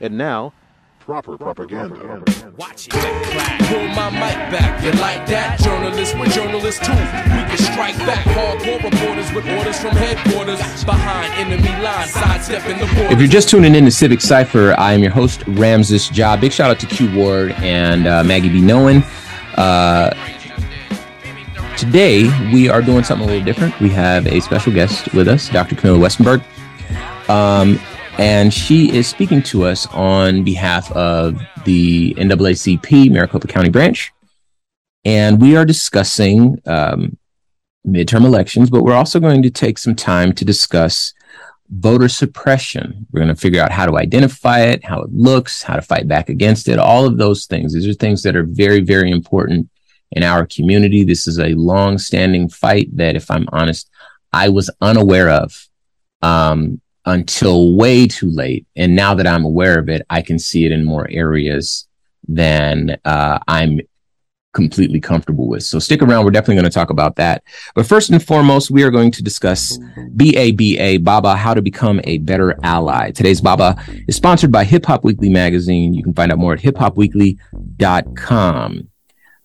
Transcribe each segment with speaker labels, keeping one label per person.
Speaker 1: And now,
Speaker 2: proper propaganda.
Speaker 3: Watch it. Pull my mic back. You like that? Journalists with journalists too. We can strike back. Hardcore reporters with orders from headquarters. Behind enemy lines, sidestepping the borders.
Speaker 4: If you're just tuning in to Civic Cipher, I am your host, Ramses Ja. Big shout out to Q Ward and uh, Maggie B. Nolan. Uh, today, we are doing something a little different. We have a special guest with us, Dr. Camilla Westenberg. Um, and she is speaking to us on behalf of the NAACP Maricopa County branch. And we are discussing um, midterm elections, but we're also going to take some time to discuss voter suppression. We're going to figure out how to identify it, how it looks, how to fight back against it, all of those things. These are things that are very, very important in our community. This is a long standing fight that, if I'm honest, I was unaware of. Um, until way too late. And now that I'm aware of it, I can see it in more areas than uh, I'm completely comfortable with. So stick around. We're definitely going to talk about that. But first and foremost, we are going to discuss BABA, BABA, how to become a better ally. Today's BABA is sponsored by Hip Hop Weekly magazine. You can find out more at hiphopweekly.com.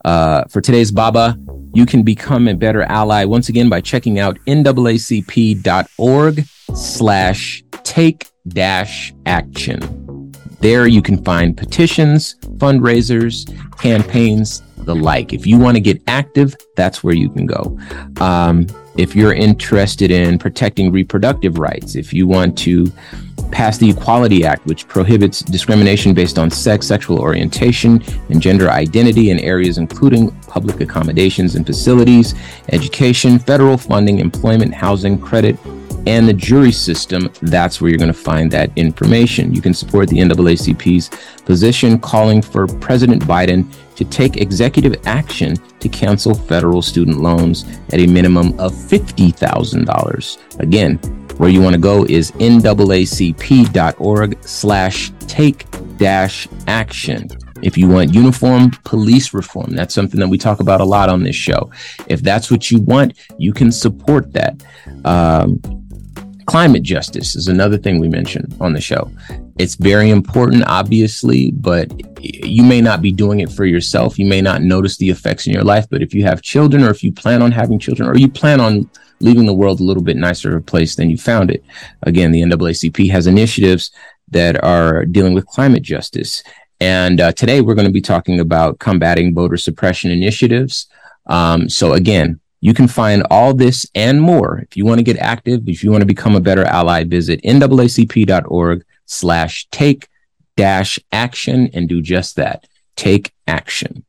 Speaker 4: Uh, for today's BABA, you can become a better ally once again by checking out naacp.org slash take dash action. There you can find petitions, fundraisers, campaigns, the like. If you want to get active, that's where you can go. Um, if you're interested in protecting reproductive rights, if you want to pass the Equality Act, which prohibits discrimination based on sex, sexual orientation, and gender identity in areas including public accommodations and facilities, education, federal funding, employment, housing, credit, and the jury system, that's where you're going to find that information. You can support the NAACP's position calling for President Biden to take executive action to cancel federal student loans at a minimum of $50,000. Again, where you want to go is naacp.org slash take dash action. If you want uniform police reform, that's something that we talk about a lot on this show. If that's what you want, you can support that. Um, climate justice is another thing we mentioned on the show. It's very important, obviously, but you may not be doing it for yourself. You may not notice the effects in your life, but if you have children or if you plan on having children or you plan on leaving the world a little bit nicer of a place than you found it, again, the NAACP has initiatives that are dealing with climate justice. And uh, today we're going to be talking about combating voter suppression initiatives. Um, so again, you can find all this and more. If you want to get active, if you want to become a better ally, visit naacp.org slash take dash action and do just that. Take action.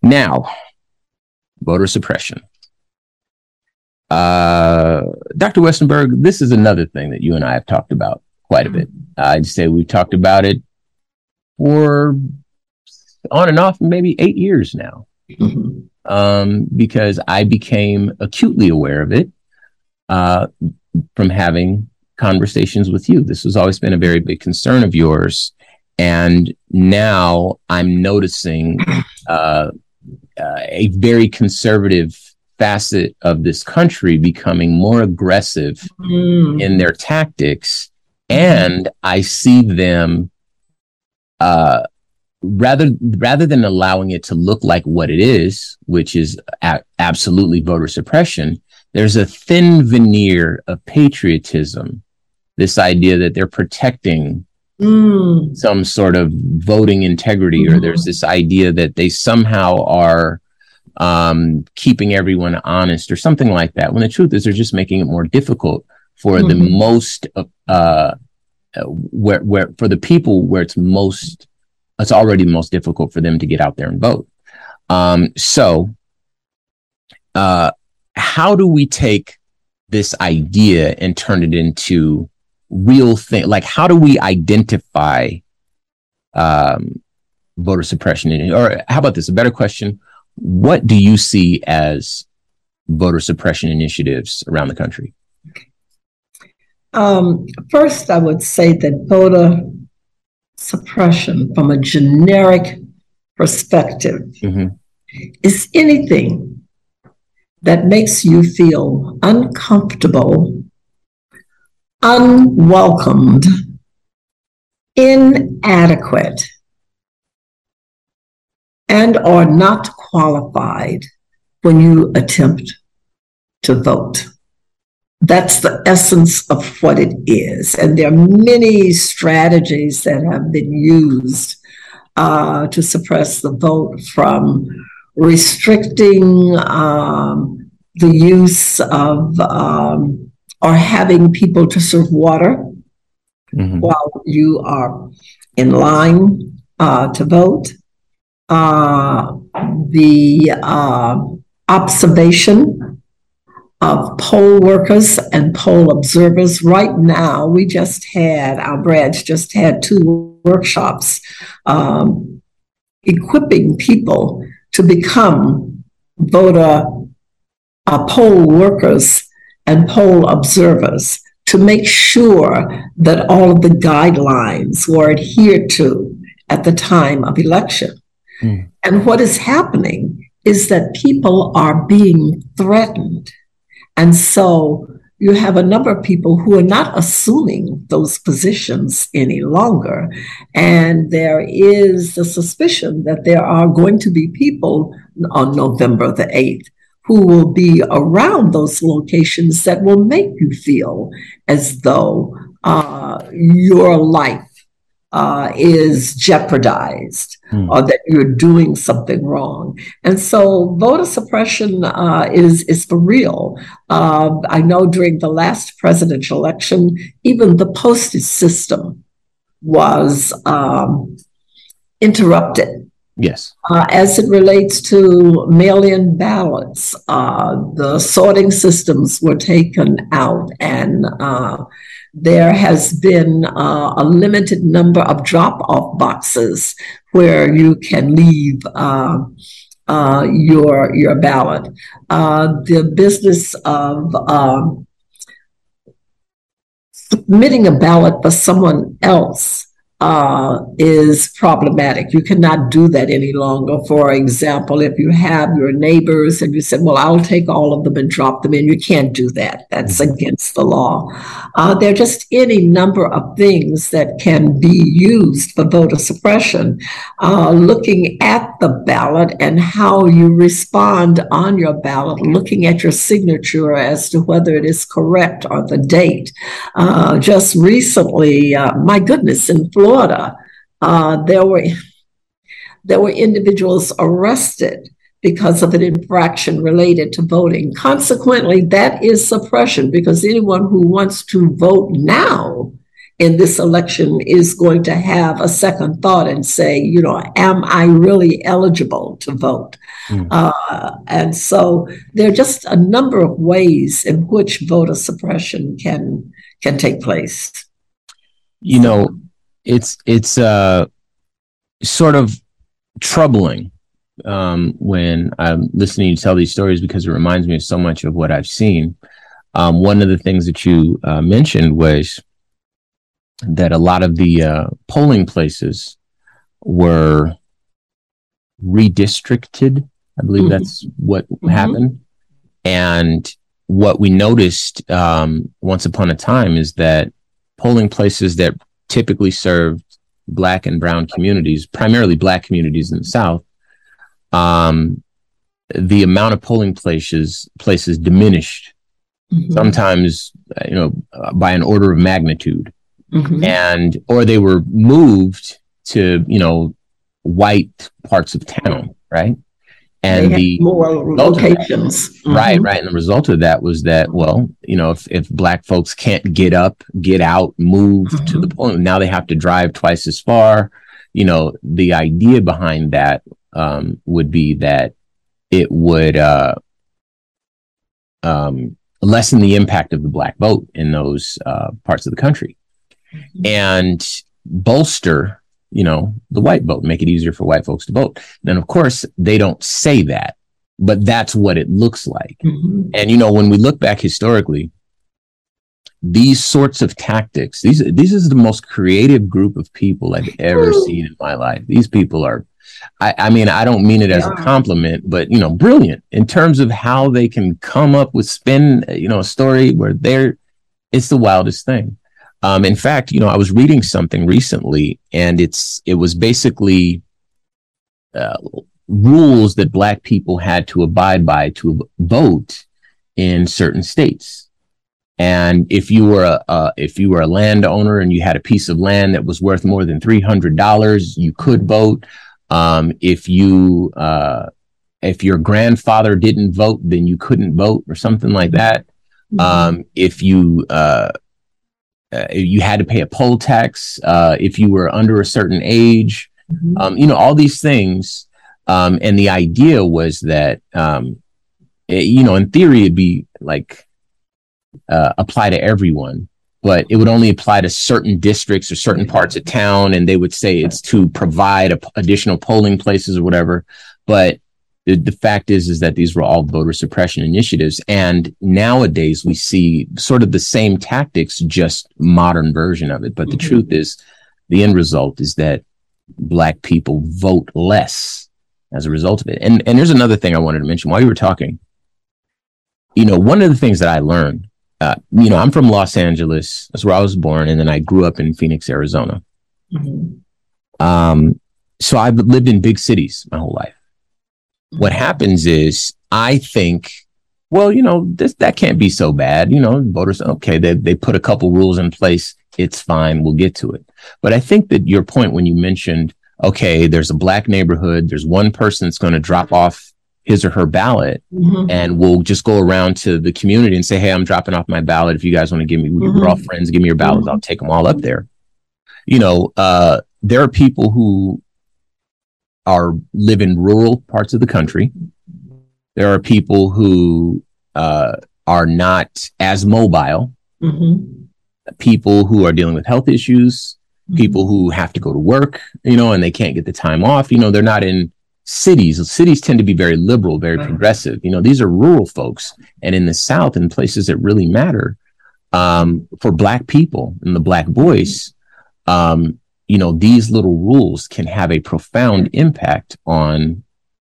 Speaker 4: Now, voter suppression. Uh, Dr. Westenberg, this is another thing that you and I have talked about quite a bit. I'd say we've talked about it for on and off maybe eight years now. Mm-hmm. Um, because I became acutely aware of it uh, from having conversations with you. This has always been a very big concern of yours. And now I'm noticing uh, uh, a very conservative facet of this country becoming more aggressive mm. in their tactics. And I see them uh, rather rather than allowing it to look like what it is, which is a- absolutely voter suppression. There's a thin veneer of patriotism. This idea that they're protecting mm. some sort of voting integrity, mm. or there's this idea that they somehow are um, keeping everyone honest, or something like that. When the truth is, they're just making it more difficult for mm. the mm-hmm. most uh, uh, where where for the people where it's most it's already the most difficult for them to get out there and vote. Um, so, uh, how do we take this idea and turn it into real thing? Like, how do we identify um, voter suppression? Or how about this? A better question: What do you see as voter suppression initiatives around the country?
Speaker 5: Um, first, I would say that voter suppression from a generic perspective mm-hmm. is anything that makes you feel uncomfortable, unwelcomed, inadequate and are not qualified when you attempt to vote. That's the essence of what it is. And there are many strategies that have been used uh, to suppress the vote from restricting um, the use of um, or having people to serve water mm-hmm. while you are in line uh, to vote. Uh, the uh, observation of poll workers and poll observers. Right now, we just had, our branch just had two workshops um, equipping people to become voter uh, poll workers and poll observers to make sure that all of the guidelines were adhered to at the time of election. Mm. And what is happening is that people are being threatened. And so you have a number of people who are not assuming those positions any longer. And there is the suspicion that there are going to be people on November the 8th who will be around those locations that will make you feel as though uh, your life uh, is jeopardized hmm. or that you're doing something wrong. And so voter suppression uh, is, is for real. Uh, I know during the last presidential election, even the postage system was um, interrupted
Speaker 4: Yes.
Speaker 5: Uh, as it relates to mail in ballots, uh, the sorting systems were taken out, and uh, there has been uh, a limited number of drop off boxes where you can leave. Uh, uh, your your ballot. the business of um, submitting a ballot for someone else uh, is problematic. You cannot do that any longer. For example, if you have your neighbors and you said, Well, I'll take all of them and drop them in, you can't do that. That's mm-hmm. against the law. Uh, there are just any number of things that can be used for voter suppression. Uh, looking at the ballot and how you respond on your ballot, looking at your signature as to whether it is correct or the date. Uh, just recently, uh, my goodness, in Florida, Florida, uh, there were there were individuals arrested because of an infraction related to voting. Consequently, that is suppression because anyone who wants to vote now in this election is going to have a second thought and say, you know, am I really eligible to vote? Mm. Uh, and so there are just a number of ways in which voter suppression can can take place.
Speaker 4: You know, it's it's uh sort of troubling um, when I'm listening to tell these stories because it reminds me of so much of what I've seen. Um, one of the things that you uh, mentioned was that a lot of the uh, polling places were redistricted. I believe mm-hmm. that's what mm-hmm. happened. And what we noticed um, once upon a time is that polling places that typically served black and brown communities, primarily black communities in the South, um, the amount of polling places places diminished. Mm-hmm. Sometimes, you know, by an order of magnitude, mm-hmm. and or they were moved to you know white parts of town, right? And the
Speaker 5: locations
Speaker 4: mm-hmm. right right and the result of that was that well you know if, if black folks can't get up get out move mm-hmm. to the mm-hmm. point now they have to drive twice as far you know the idea behind that um, would be that it would uh, um, lessen the impact of the black vote in those uh, parts of the country mm-hmm. and bolster you know, the white vote, make it easier for white folks to vote. Then, of course, they don't say that, but that's what it looks like. Mm-hmm. And, you know, when we look back historically, these sorts of tactics, these, this is the most creative group of people I've ever seen in my life. These people are, I, I mean, I don't mean it as a compliment, but, you know, brilliant in terms of how they can come up with spin, you know, a story where they're, it's the wildest thing. Um, in fact, you know, I was reading something recently, and it's it was basically uh, rules that Black people had to abide by to vote in certain states. And if you were a uh, if you were a landowner and you had a piece of land that was worth more than three hundred dollars, you could vote. Um, if you uh, if your grandfather didn't vote, then you couldn't vote or something like that. Mm-hmm. Um, if you uh, uh, you had to pay a poll tax, uh, if you were under a certain age, mm-hmm. um, you know all these things. Um, and the idea was that um, it, you know in theory it'd be like uh, apply to everyone, but it would only apply to certain districts or certain parts of town. And they would say it's to provide a, additional polling places or whatever. But the, the fact is, is that these were all voter suppression initiatives. And nowadays we see sort of the same tactics, just modern version of it. But the mm-hmm. truth is, the end result is that black people vote less as a result of it. And and there's another thing I wanted to mention while you were talking. You know, one of the things that I learned uh, you know, I'm from Los Angeles. That's where I was born, and then I grew up in Phoenix, Arizona. Mm-hmm. Um, so I've lived in big cities my whole life. Mm-hmm. What happens is I think, well, you know, this that can't be so bad. You know, voters, okay, they they put a couple rules in place. It's fine. We'll get to it. But I think that your point when you mentioned, okay, there's a black neighborhood, there's one person that's going to drop off his or her ballot mm-hmm. and we'll just go around to the community and say hey i'm dropping off my ballot if you guys want to give me mm-hmm. we're all friends give me your ballots mm-hmm. i'll take them all up there you know uh, there are people who are live in rural parts of the country. There are people who uh, are not as mobile. Mm-hmm. people who are dealing with health issues. People mm-hmm. who have to go to work you know and they can't get the time off. You know they're not in cities. Cities tend to be very liberal very progressive. You know these are rural folks. And in the south in places that really matter um, for black people and the black voice um, you know these little rules can have a profound impact on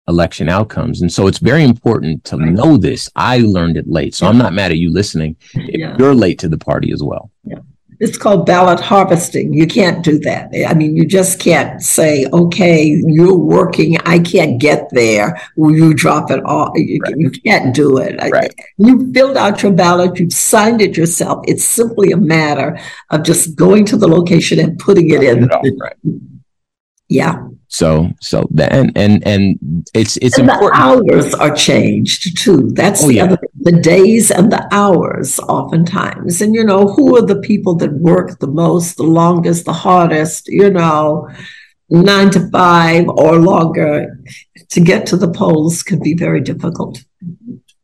Speaker 4: election outcomes. And so it's very important to know this. I learned it late so i'm not mad at you listening. Yeah. you're late to the party as well.
Speaker 5: Yeah it's called ballot harvesting. You can't do that. I mean, you just can't say, okay, you're working, I can't get there. Will you drop it off? You, right. you can't do it. Right. You filled out your ballot, you've signed it yourself. It's simply a matter of just going to the location and putting it in. It right. Yeah.
Speaker 4: So so and and and it's it's
Speaker 5: and
Speaker 4: important.
Speaker 5: The hours are changed too. That's oh, the yeah. other the days and the hours oftentimes. And you know, who are the people that work the most, the longest, the hardest, you know, nine to five or longer to get to the polls can be very difficult.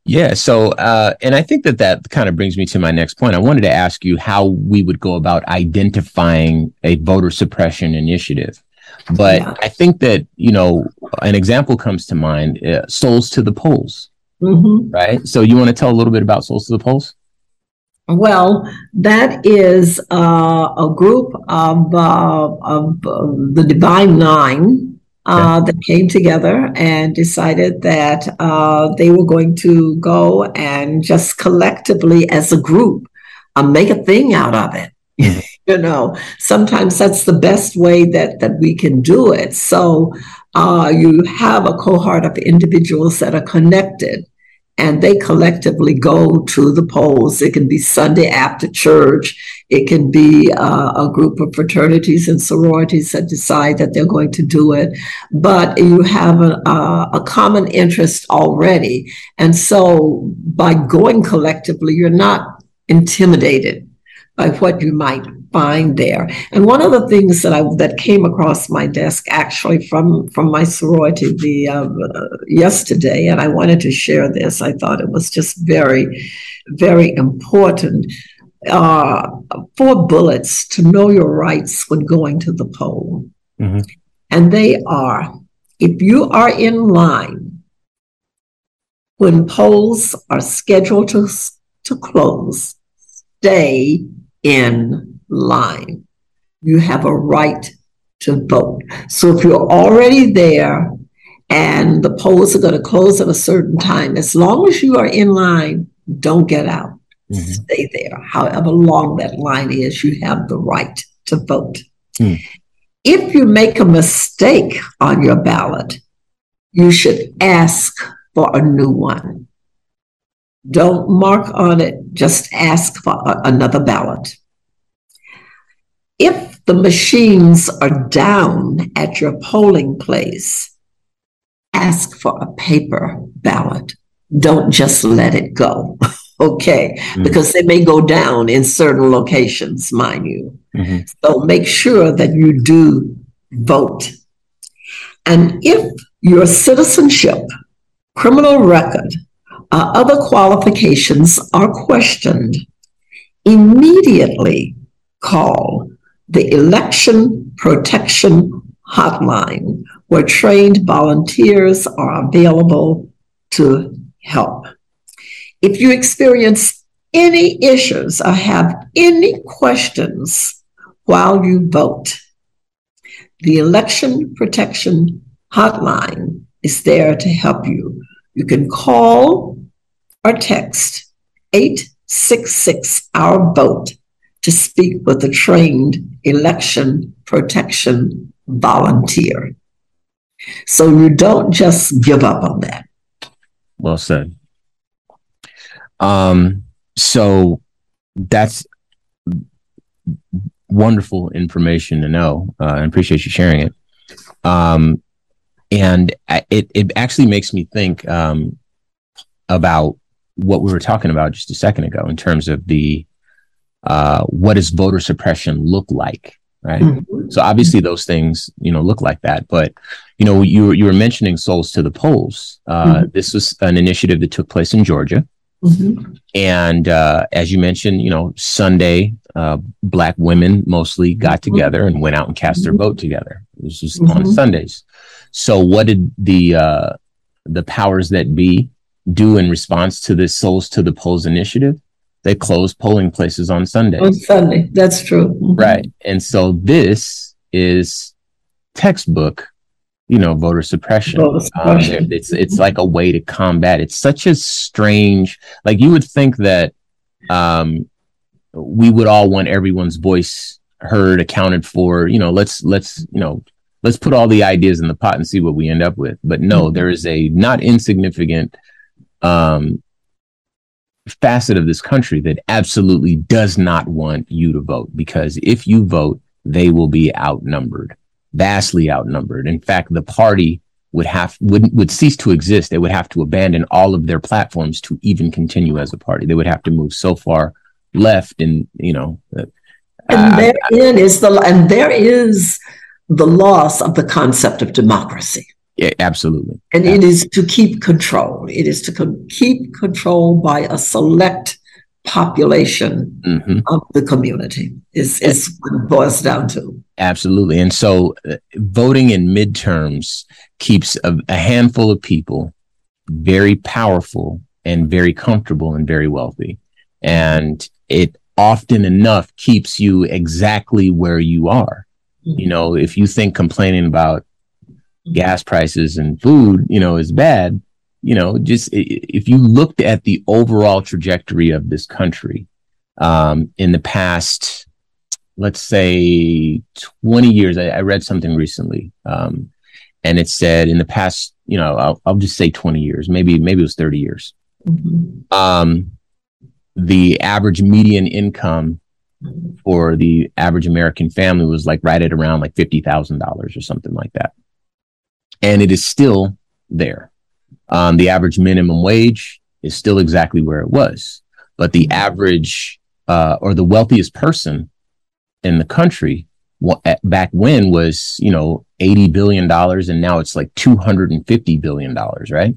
Speaker 4: Yeah. So, uh, and I think that that kind of brings me to my next point. I wanted to ask you how we would go about identifying a voter suppression initiative. But yeah. I think that, you know, an example comes to mind uh, Souls to the Polls, mm-hmm. right? So you want to tell a little bit about Souls to the Polls?
Speaker 5: Well, that is uh, a group of, uh, of the Divine Nine uh, okay. that came together and decided that uh, they were going to go and just collectively, as a group, uh, make a thing out of it. You know, sometimes that's the best way that that we can do it. So uh, you have a cohort of individuals that are connected and they collectively go to the polls. It can be Sunday after church. It can be uh, a group of fraternities and sororities that decide that they're going to do it. But you have a, a, a common interest already. And so by going collectively, you're not intimidated by what you might find there. And one of the things that I that came across my desk actually from from my sorority the uh, yesterday, and I wanted to share this. I thought it was just very, very important. Uh, four bullets to know your rights when going to the poll, mm-hmm. and they are: if you are in line when polls are scheduled to to close, stay in line. You have a right to vote. So if you're already there and the polls are going to close at a certain time, as long as you are in line, don't get out. mm-hmm. stay there. However long that line is, you have the right to vote. Mm. If you make a mistake on your ballot, you should ask for a new one. Don't mark on it, just ask for a, another ballot. If the machines are down at your polling place, ask for a paper ballot. Don't just let it go. okay, mm-hmm. because they may go down in certain locations, mind you. Mm-hmm. So make sure that you do vote. And if your citizenship, criminal record, or other qualifications are questioned, immediately call the Election Protection Hotline, where trained volunteers are available to help. If you experience any issues or have any questions while you vote, the Election Protection Hotline is there to help you. You can call or text 866 Our Vote to speak with a trained election protection volunteer. So you don't just give up on that.
Speaker 4: Well said. Um, so that's wonderful information to know. Uh, I appreciate you sharing it. Um, and it it actually makes me think um, about what we were talking about just a second ago in terms of the uh, what does voter suppression look like, right? Mm-hmm. So obviously those things you know look like that, but you know you you were mentioning souls to the polls. Uh, mm-hmm. This was an initiative that took place in Georgia. Mm-hmm. And uh, as you mentioned, you know, Sunday, uh, black women mostly got mm-hmm. together and went out and cast their mm-hmm. vote together. This was on mm-hmm. Sundays. So, what did the uh, the powers that be do in response to this Souls to the Polls initiative? They close polling places on Sunday.
Speaker 5: On Sunday, that's true.
Speaker 4: Right, and so this is textbook you know voter suppression. Voter um, suppression. Um, it's it's like a way to combat. It's such a strange. Like you would think that um, we would all want everyone's voice heard, accounted for. You know, let's let's you know let's put all the ideas in the pot and see what we end up with. But no, mm-hmm. there is a not insignificant um, facet of this country that absolutely does not want you to vote because if you vote, they will be outnumbered vastly outnumbered. In fact, the party would have would would cease to exist. They would have to abandon all of their platforms to even continue as a party. They would have to move so far left, and you know. Uh,
Speaker 5: and therein I, is the and there is the loss of the concept of democracy.
Speaker 4: Yeah, absolutely.
Speaker 5: And
Speaker 4: absolutely.
Speaker 5: it is to keep control. It is to co- keep control by a select population mm-hmm. of the community is, is what it boils down to.
Speaker 4: Absolutely. And so uh, voting in midterms keeps a, a handful of people very powerful and very comfortable and very wealthy. And it often enough keeps you exactly where you are. Mm-hmm. You know, if you think complaining about gas prices and food, you know, is bad, you know, just if you looked at the overall trajectory of this country um, in the past, let's say 20 years, I, I read something recently, um, and it said in the past, you know, I'll, I'll, just say 20 years, maybe maybe it was 30 years. Mm-hmm. Um, the average median income for the average American family was like right at around like fifty thousand dollars or something like that, and it is still there. Um, the average minimum wage is still exactly where it was, but the average uh, or the wealthiest person in the country back when was you know 80 billion dollars and now it's like 250 billion dollars right?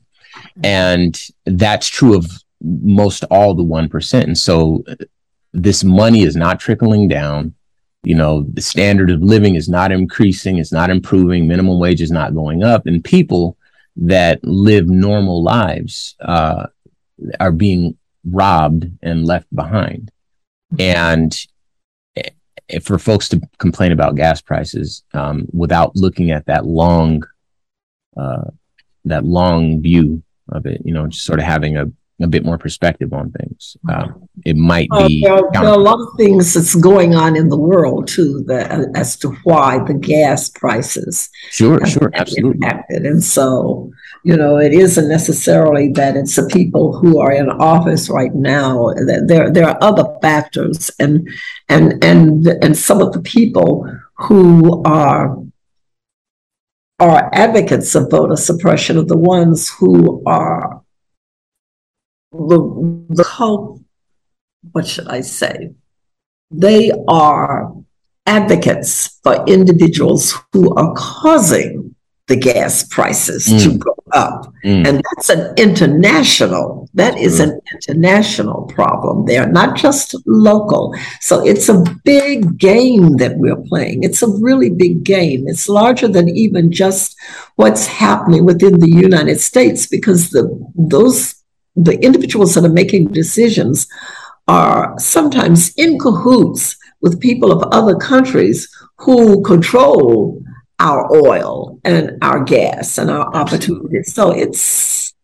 Speaker 4: And that's true of most all the 1% and so uh, this money is not trickling down you know the standard of living is not increasing it's not improving minimum wage is not going up and people that live normal lives uh, are being robbed and left behind. And for folks to complain about gas prices um, without looking at that long, uh, that long view of it, you know, just sort of having a a bit more perspective on things. Um, it might be.
Speaker 5: there, are, there, are, a lot of things that's going on in the world too, that, as to why the gas prices.
Speaker 4: Sure, sure, absolutely.
Speaker 5: Impacted. And so, you know, it isn't necessarily that it's the people who are in office right now. There, there are other factors, and and and and some of the people who are are advocates of voter suppression are the ones who are the, the cult, what should I say? They are advocates for individuals who are causing the gas prices mm. to go up. Mm. And that's an international, that is mm. an international problem there, not just local. So it's a big game that we're playing. It's a really big game. It's larger than even just what's happening within the United States because the those the individuals that are making decisions are sometimes in cahoots with people of other countries who control our oil and our gas and our opportunities. So it's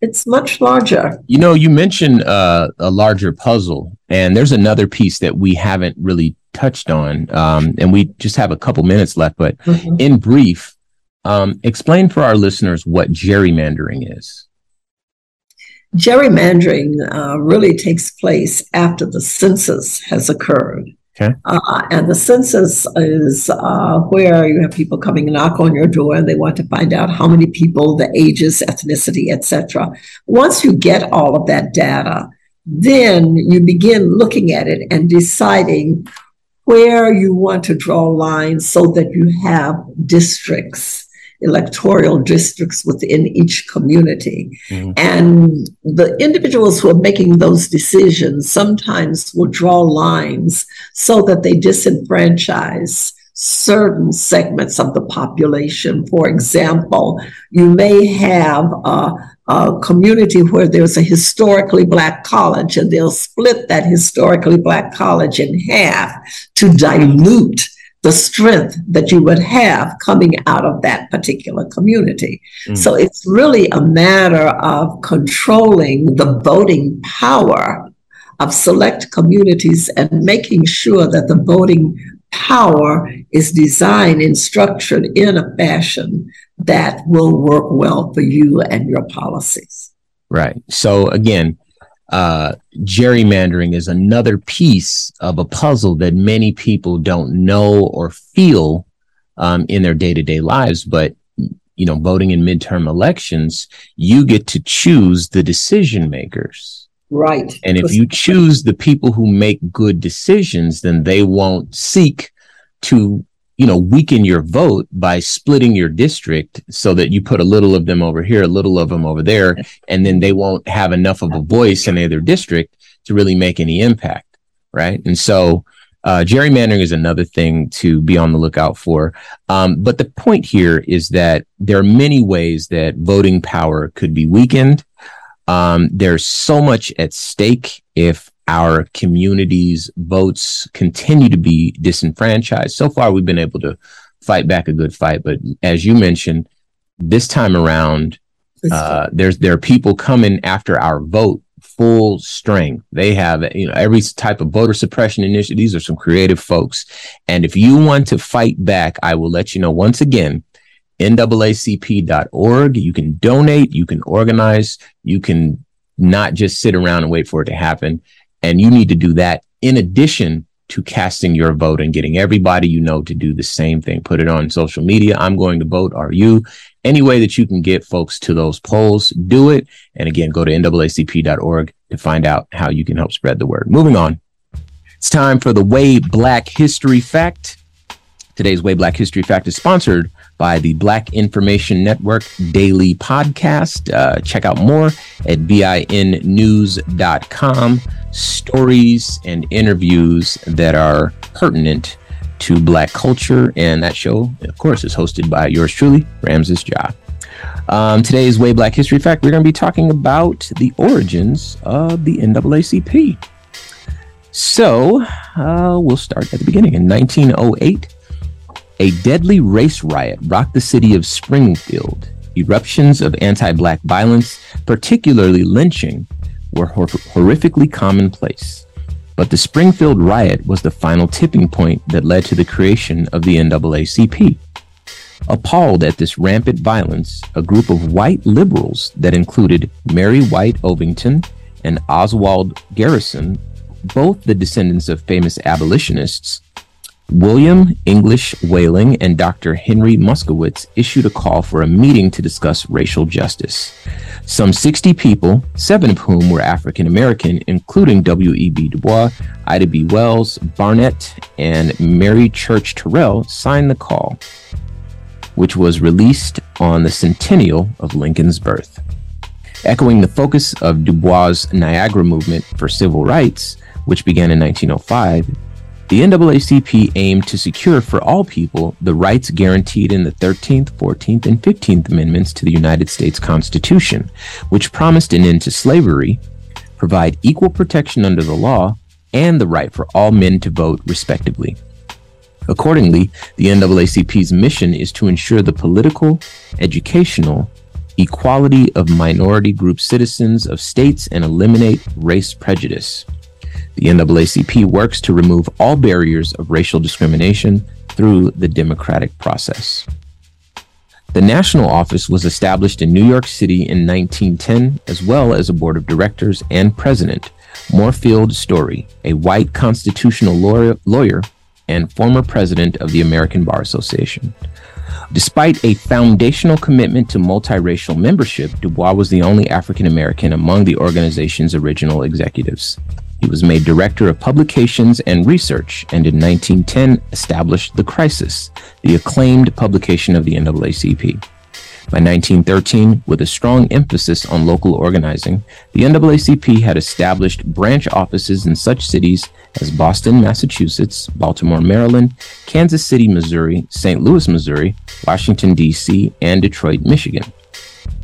Speaker 5: it's much larger.
Speaker 4: You know, you mentioned uh, a larger puzzle, and there's another piece that we haven't really touched on, um, and we just have a couple minutes left. But mm-hmm. in brief, um, explain for our listeners what gerrymandering is
Speaker 5: gerrymandering uh, really takes place after the census has occurred.
Speaker 4: Okay.
Speaker 5: Uh, and the census is uh, where you have people coming and knock on your door and they want to find out how many people, the ages, ethnicity, etc. Once you get all of that data, then you begin looking at it and deciding where you want to draw lines so that you have districts electoral districts within each community. Mm-hmm. And the individuals who are making those decisions sometimes will draw lines so that they disenfranchise certain segments of the population. For example, you may have a, a, community where there's a historically black college and they'll split that historically black college in half to dilute the strength that you would have coming out of that particular community. Mm. So it's really a matter of controlling the voting power of select communities and making sure that the voting power is designed and structured in a fashion that will work well for you and your policies.
Speaker 4: Right. So again, uh, gerrymandering is another piece of a puzzle that many people don't know or feel um, in their day to day lives. But, you know, voting in midterm elections, you get to choose the decision makers.
Speaker 5: Right.
Speaker 4: And if you choose the people who make good decisions, then they won't seek to you know, weaken your vote by splitting your district so that you put a little of them over here, a little of them over there, and then they won't have enough of a voice in either district to really make any impact. Right. And so, uh, gerrymandering is another thing to be on the lookout for. Um, but the point here is that there are many ways that voting power could be weakened. Um, there's so much at stake if our communities' votes continue to be disenfranchised. So far, we've been able to fight back a good fight, but as you mentioned, this time around, uh, there's there are people coming after our vote full strength. They have you know every type of voter suppression initiative. These are some creative folks, and if you want to fight back, I will let you know once again. NAACP.org. You can donate, you can organize, you can not just sit around and wait for it to happen. And you need to do that in addition to casting your vote and getting everybody you know to do the same thing. Put it on social media. I'm going to vote. Are you? Any way that you can get folks to those polls, do it. And again, go to NAACP.org to find out how you can help spread the word. Moving on. It's time for the Way Black History Fact. Today's Way Black History Fact is sponsored by the Black Information Network Daily Podcast. Uh, check out more at binnews.com. Stories and interviews that are pertinent to Black culture. And that show, of course, is hosted by yours truly, Ramses Ja. Um, today's Way Black History Fact, we're going to be talking about the origins of the NAACP. So uh, we'll start at the beginning. In 1908, a deadly race riot rocked the city of Springfield Eruptions of anti black violence, particularly lynching, were hor- horrifically commonplace. But the Springfield riot was the final tipping point that led to the creation of the NAACP. Appalled at this rampant violence, a group of white liberals that included Mary White Ovington and Oswald Garrison, both the descendants of famous abolitionists, William English Walling and Dr. Henry Moskowitz issued a call for a meeting to discuss racial justice. Some 60 people, seven of whom were African American, including W.E.B. Du Bois, Ida B. Wells, Barnett, and Mary Church Terrell, signed the call, which was released on the centennial of Lincoln's birth. Echoing the focus of Du Bois' Niagara movement for civil rights, which began in 1905, the NAACP aimed to secure for all people the rights guaranteed in the 13th, 14th, and 15th Amendments to the United States Constitution, which promised an end to slavery, provide equal protection under the law, and the right for all men to vote, respectively. Accordingly, the NAACP's mission is to ensure the political, educational, equality of minority group citizens of states and eliminate race prejudice. The NAACP works to remove all barriers of racial discrimination through the democratic process. The national office was established in New York City in 1910, as well as a board of directors and president. Moorfield Storey, a white constitutional lawyer, lawyer and former president of the American Bar Association. Despite a foundational commitment to multiracial membership, Du Bois was the only African American among the organization's original executives. He was made director of publications and research, and in 1910 established The Crisis, the acclaimed publication of the NAACP. By 1913, with a strong emphasis on local organizing, the NAACP had established branch offices in such cities as Boston, Massachusetts, Baltimore, Maryland, Kansas City, Missouri, St. Louis, Missouri, Washington, D.C., and Detroit, Michigan.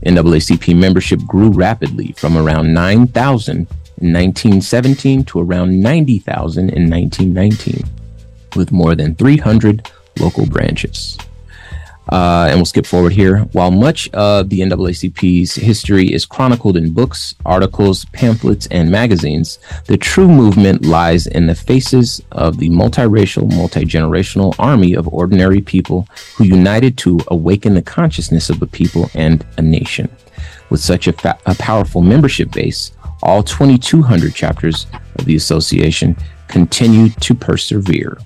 Speaker 4: NAACP membership grew rapidly from around 9,000 in 1917 to around 90,000 in 1919, with more than 300 local branches. Uh, and we'll skip forward here. While much of the NAACP's history is chronicled in books, articles, pamphlets, and magazines, the true movement lies in the faces of the multiracial, multi-generational army of ordinary people who united to awaken the consciousness of a people and a nation. With such a, fa- a powerful membership base, all 2,200 chapters of the association continue to persevere.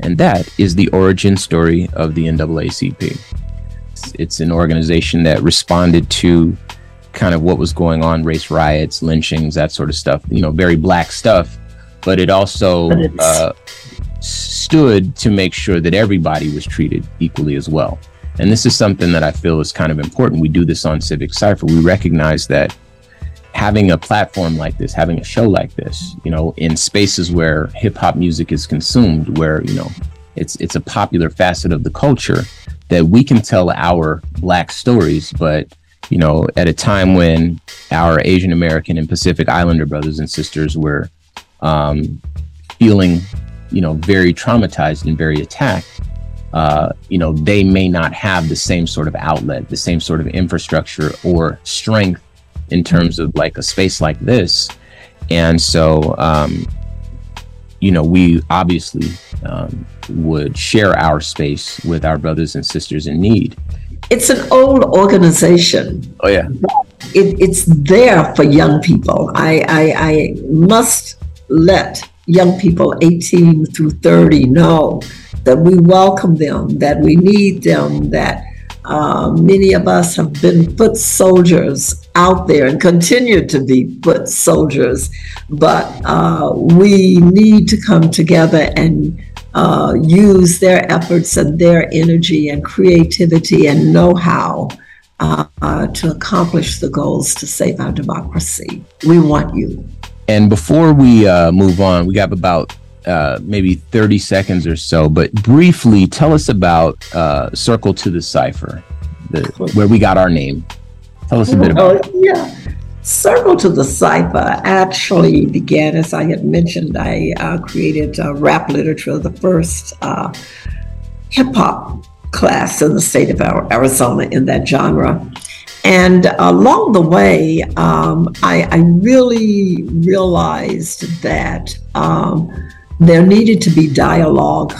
Speaker 4: And that is the origin story of the NAACP. It's an organization that responded to kind of what was going on race riots, lynchings, that sort of stuff, you know, very black stuff. But it also uh, stood to make sure that everybody was treated equally as well. And this is something that I feel is kind of important. We do this on Civic Cipher. We recognize that having a platform like this, having a show like this, you know, in spaces where hip hop music is consumed, where, you know, it's it's a popular facet of the culture that we can tell our black stories, but you know, at a time when our Asian American and Pacific Islander brothers and sisters were um, feeling, you know, very traumatized and very attacked, uh, you know, they may not have the same sort of outlet, the same sort of infrastructure or strength in terms of like a space like this. And so, um, you know, we obviously um, would share our space with our brothers and sisters in need.
Speaker 5: It's an old organization.
Speaker 4: Oh, yeah.
Speaker 5: It, it's there for young people. I, I, I must let young people 18 through 30 know that we welcome them, that we need them, that uh, many of us have been foot soldiers out there and continue to be foot soldiers, but uh, we need to come together and uh, use their efforts and their energy and creativity and know how uh, to accomplish the goals to save our democracy. We want you.
Speaker 4: And before we uh, move on, we got about uh, maybe 30 seconds or so, but briefly tell us about uh, Circle to the Cipher, the, where we got our name. Tell us a bit about
Speaker 5: oh, it. Yeah. Circle to the Cipher actually began, as I had mentioned, I uh, created rap literature, the first uh, hip hop class in the state of Arizona in that genre. And along the way, um, I, I, really realized that um, there needed to be dialogue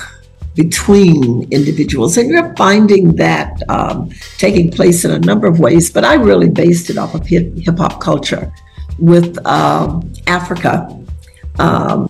Speaker 5: between individuals. And you're finding that um, taking place in a number of ways, but I really based it off of hip hop culture with um, Africa, um,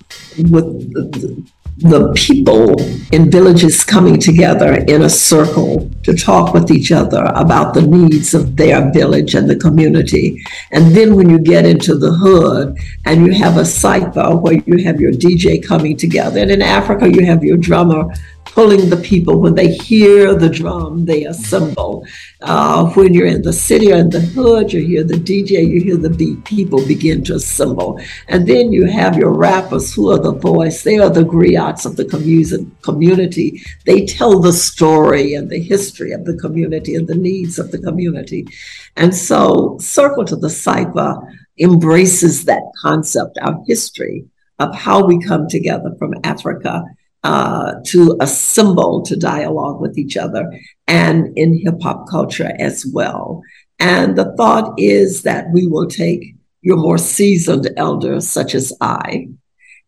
Speaker 5: with the, people in villages coming together in a circle to talk with each other about the needs of their village and the community. And then when you get into the hood and you have a cypher where you have your DJ coming together, and in Africa you have your drummer pulling the people. When they hear the drum, they assemble. Uh, when you're in the city or in the hood, you hear the DJ, you hear the beat, people begin to assemble. And then you have your rappers who are the voice. They are the of the community. They tell the story and the history of the community and the needs of the community. And so Circle to the Cypher embraces that concept, our history of how we come together from Africa uh, to assemble to dialogue with each other and in hip hop culture as well. And the thought is that we will take your more seasoned elders, such as I,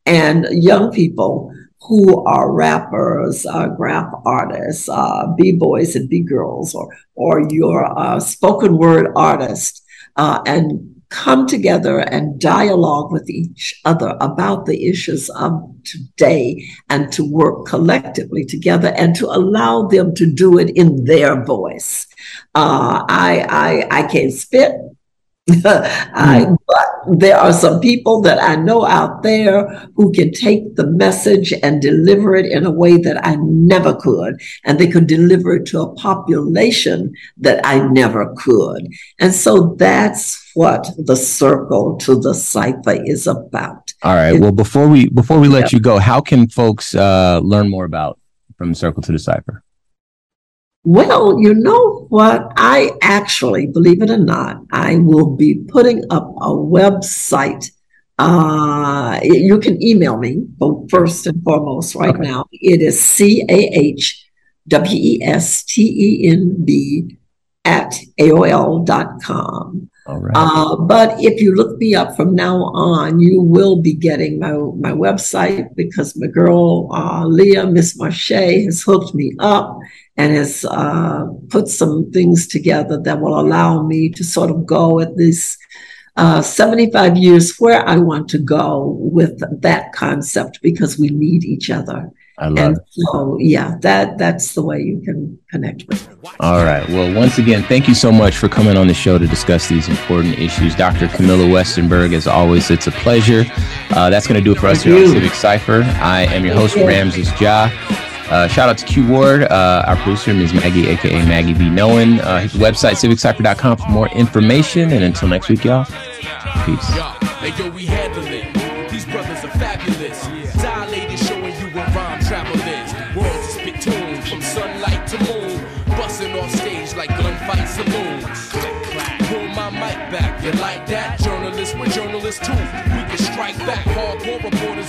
Speaker 5: and young people who are rappers, uh, graph artists, uh, b-boys and b-girls, or or your uh, spoken word artist, uh, and come together and dialogue with each other about the issues of today and to work collectively together and to allow them to do it in their voice. Uh, I, I, I can't spit. I, hmm. but there are some people that I know out there who can take the message and deliver it in a way that I never could. And they could deliver it to a population that I never could. And so that's what the circle to the cypher is about.
Speaker 4: All right. well, before we before we let yeah. you go, how can folks uh, learn more about from circle to the cypher?
Speaker 5: Well, you know what? I actually, believe it or not, I will be putting up a website. Uh, you can email me first and foremost right okay. now. It is C A H W E S T E N B at AOL.com.
Speaker 4: Right. Uh,
Speaker 5: but if you look me up from now on, you will be getting my, my website because my girl, uh, Leah, Miss Marche, has hooked me up and has uh, put some things together that will allow me to sort of go at this uh, 75 years where I want to go with that concept because we need each other.
Speaker 4: I love and it.
Speaker 5: So yeah, that that's the way you can connect with me.
Speaker 4: All right. Well, once again, thank you so much for coming on the show to discuss these important issues. Dr. Camilla Westenberg, as always, it's a pleasure. Uh, that's going to do it for us here on Civic Cipher. I am your host, Ramses Ja. Uh, shout out to Q Ward, uh, our producer, Ms. Maggie, aka Maggie B. Nolan. Uh, his website, civiccipher.com, for more information. And until next week, y'all, peace. You like that?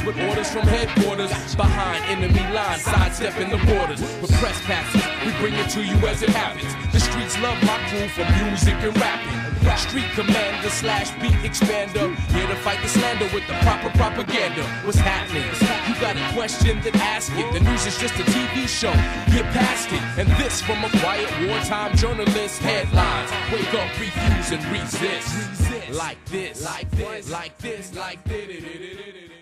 Speaker 4: With orders from headquarters. Behind enemy lines, sidestepping the borders. With press passes, we bring it to you as it happens. The streets love my crew for music and rapping. Street commander slash beat expander. Here to fight the slander with the proper propaganda. What's happening? You got a question, then ask it. The news is just a TV show. Get past it. And this from a quiet wartime journalist. Headlines. Wake up, refuse, and resist. Like this, like this, like this, like this.